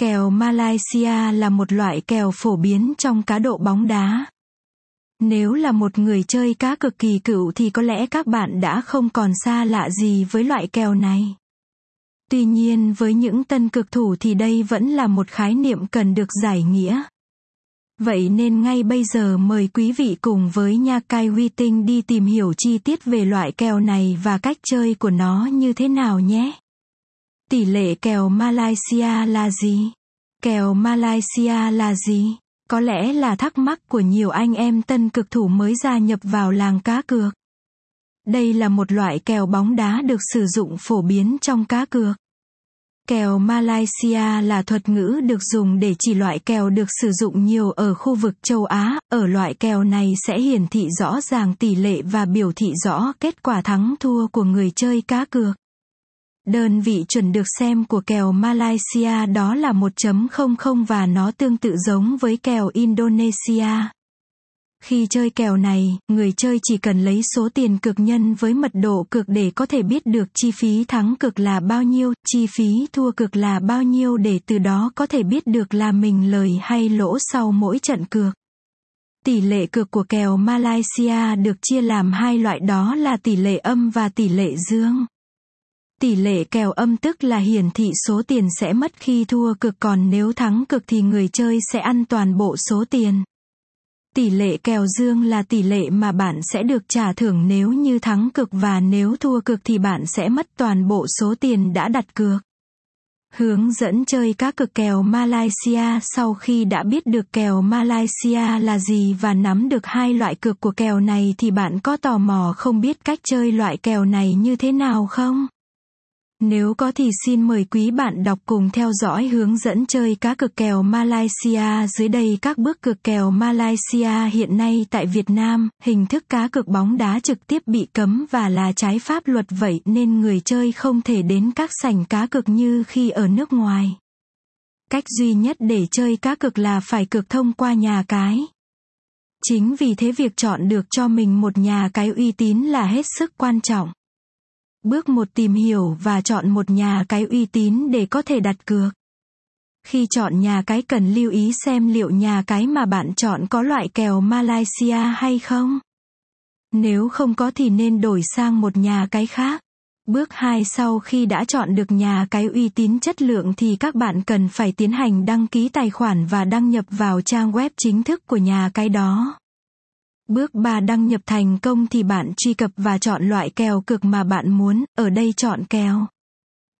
Kèo Malaysia là một loại kèo phổ biến trong cá độ bóng đá. Nếu là một người chơi cá cực kỳ cựu thì có lẽ các bạn đã không còn xa lạ gì với loại kèo này. Tuy nhiên, với những tân cực thủ thì đây vẫn là một khái niệm cần được giải nghĩa. Vậy nên ngay bây giờ mời quý vị cùng với Nha Cai Huy Tinh đi tìm hiểu chi tiết về loại kèo này và cách chơi của nó như thế nào nhé. Tỷ lệ kèo Malaysia là gì? Kèo Malaysia là gì? Có lẽ là thắc mắc của nhiều anh em tân cực thủ mới gia nhập vào làng cá cược. Đây là một loại kèo bóng đá được sử dụng phổ biến trong cá cược. Kèo Malaysia là thuật ngữ được dùng để chỉ loại kèo được sử dụng nhiều ở khu vực châu Á, ở loại kèo này sẽ hiển thị rõ ràng tỷ lệ và biểu thị rõ kết quả thắng thua của người chơi cá cược. Đơn vị chuẩn được xem của kèo Malaysia đó là 1.00 và nó tương tự giống với kèo Indonesia. Khi chơi kèo này, người chơi chỉ cần lấy số tiền cược nhân với mật độ cược để có thể biết được chi phí thắng cược là bao nhiêu, chi phí thua cược là bao nhiêu để từ đó có thể biết được là mình lời hay lỗ sau mỗi trận cược. Tỷ lệ cược của kèo Malaysia được chia làm hai loại đó là tỷ lệ âm và tỷ lệ dương. Tỷ lệ kèo âm tức là hiển thị số tiền sẽ mất khi thua cực, còn nếu thắng cực thì người chơi sẽ ăn toàn bộ số tiền. Tỷ lệ kèo dương là tỷ lệ mà bạn sẽ được trả thưởng nếu như thắng cực, và nếu thua cực thì bạn sẽ mất toàn bộ số tiền đã đặt cược. Hướng dẫn chơi các cực kèo Malaysia sau khi đã biết được kèo Malaysia là gì và nắm được hai loại cược của kèo này thì bạn có tò mò không biết cách chơi loại kèo này như thế nào không? Nếu có thì xin mời quý bạn đọc cùng theo dõi hướng dẫn chơi cá cược kèo Malaysia dưới đây các bước cược kèo Malaysia hiện nay tại Việt Nam, hình thức cá cược bóng đá trực tiếp bị cấm và là trái pháp luật vậy nên người chơi không thể đến các sảnh cá cược như khi ở nước ngoài. Cách duy nhất để chơi cá cược là phải cược thông qua nhà cái. Chính vì thế việc chọn được cho mình một nhà cái uy tín là hết sức quan trọng. Bước một tìm hiểu và chọn một nhà cái uy tín để có thể đặt cược. Khi chọn nhà cái cần lưu ý xem liệu nhà cái mà bạn chọn có loại kèo Malaysia hay không. Nếu không có thì nên đổi sang một nhà cái khác. Bước 2 sau khi đã chọn được nhà cái uy tín chất lượng thì các bạn cần phải tiến hành đăng ký tài khoản và đăng nhập vào trang web chính thức của nhà cái đó. Bước 3 đăng nhập thành công thì bạn truy cập và chọn loại kèo cực mà bạn muốn, ở đây chọn kèo.